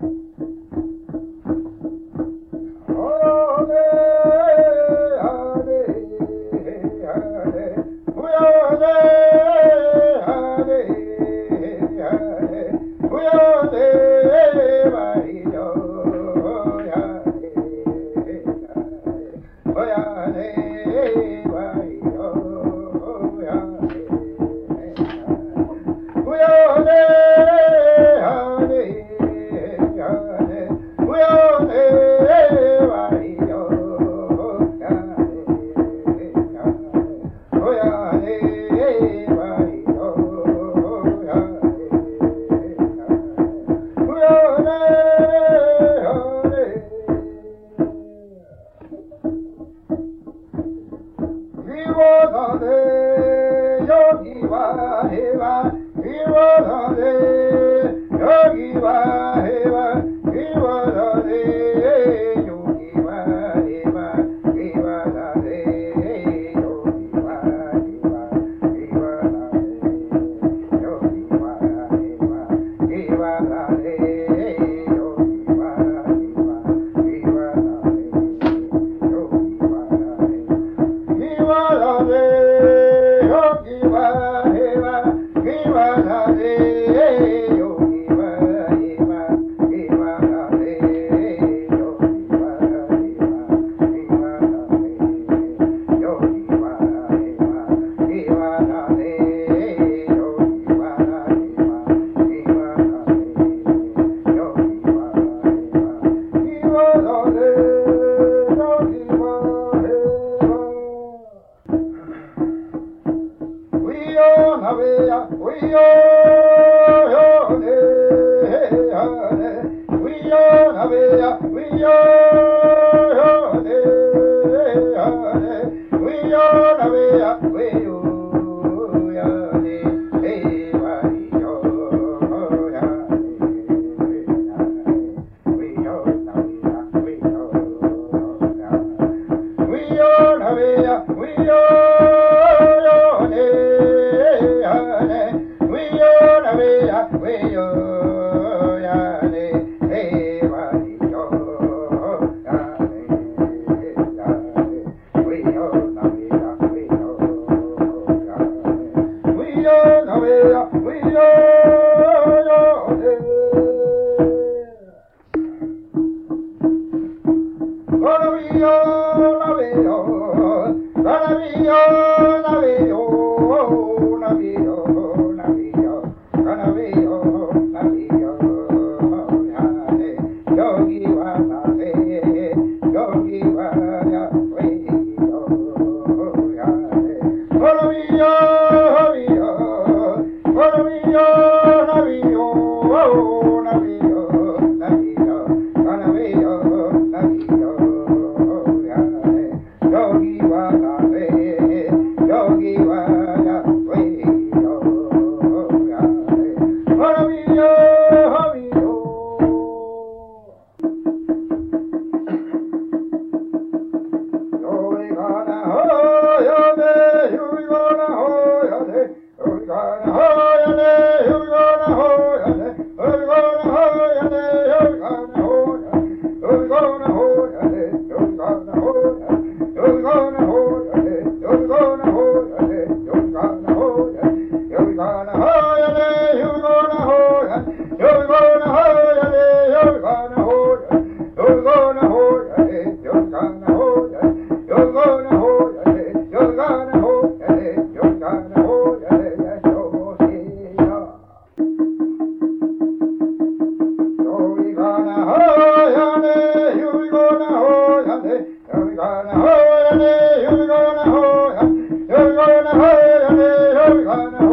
Música We are. Follow! Hare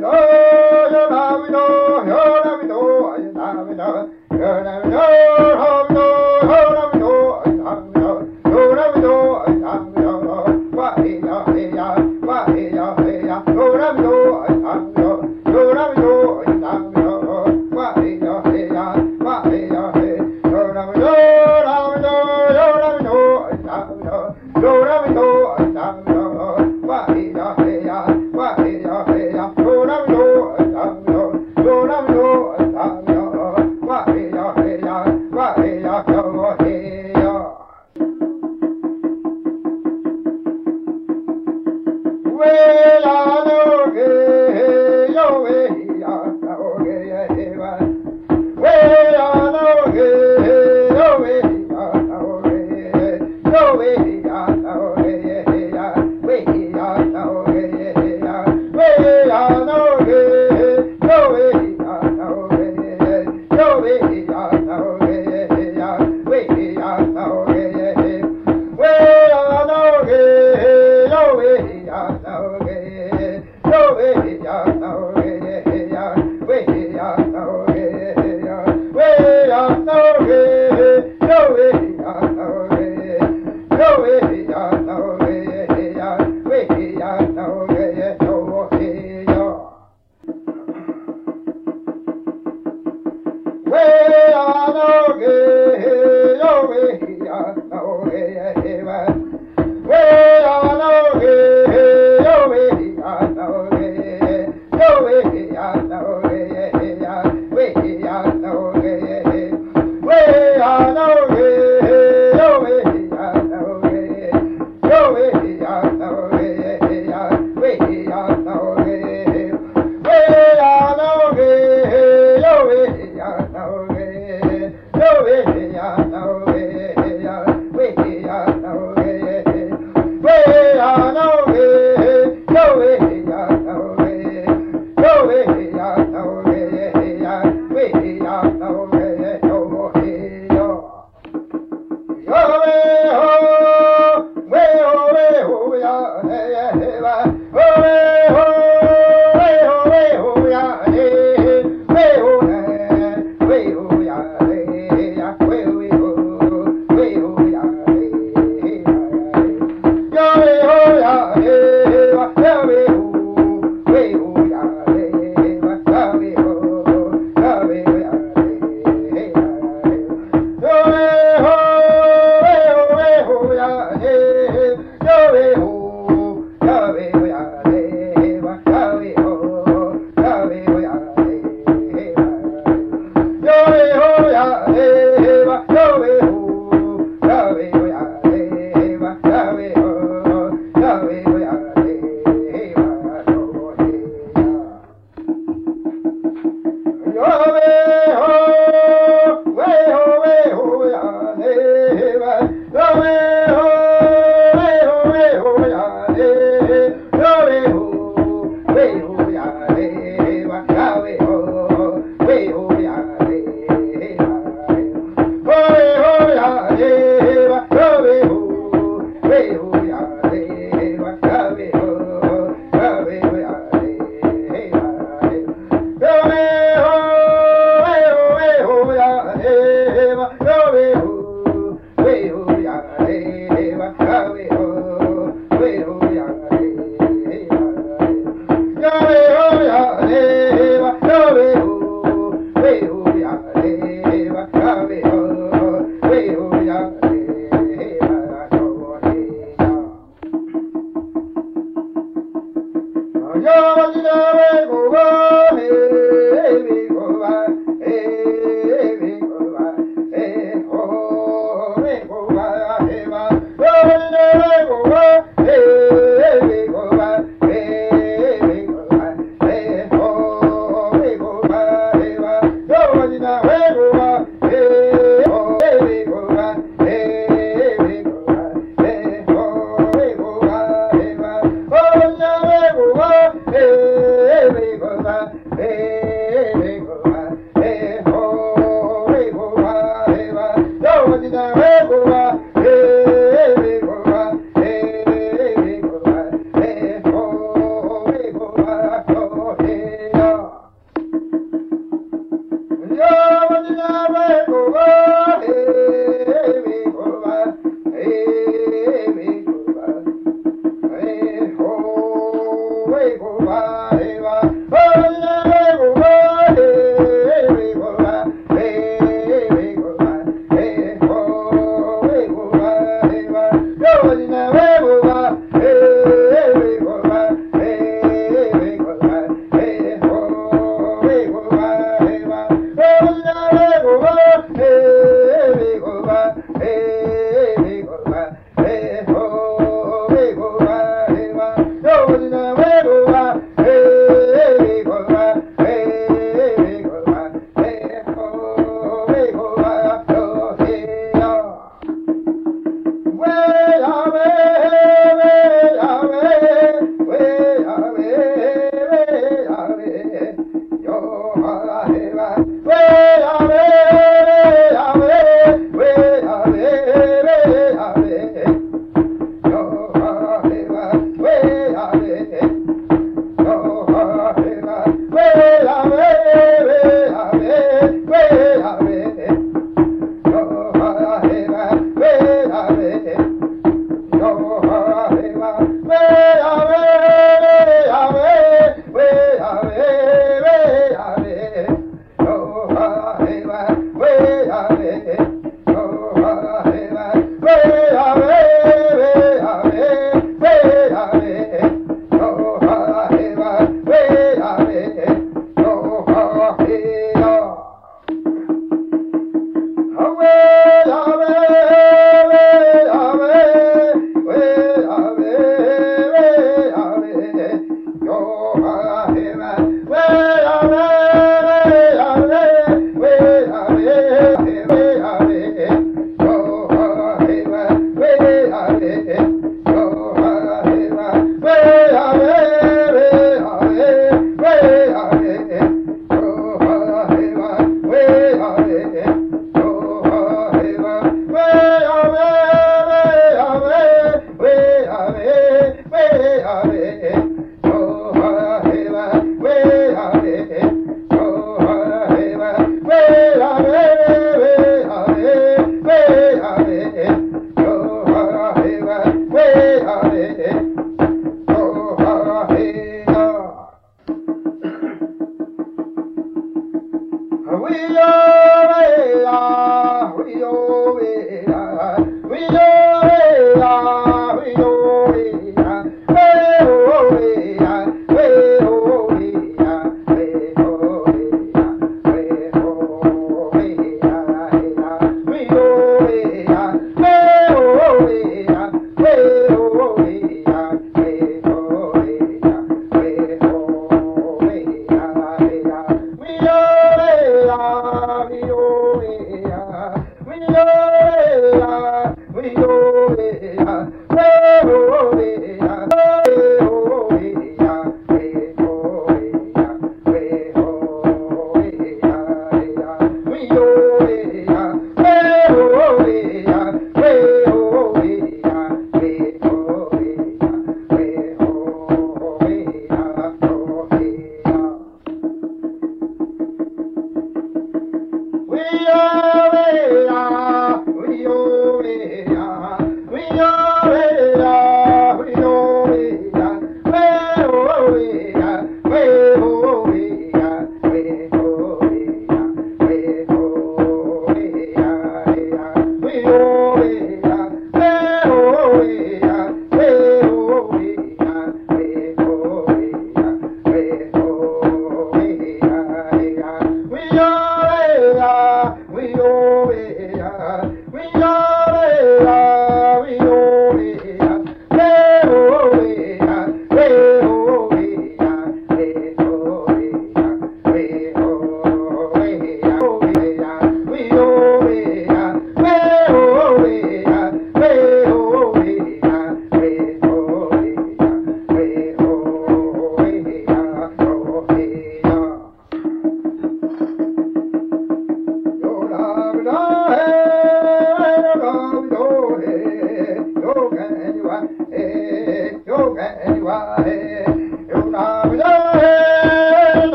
Navidad, yo Navidad, yo Navidad, ay Navidad. no, no. Oh, I, I,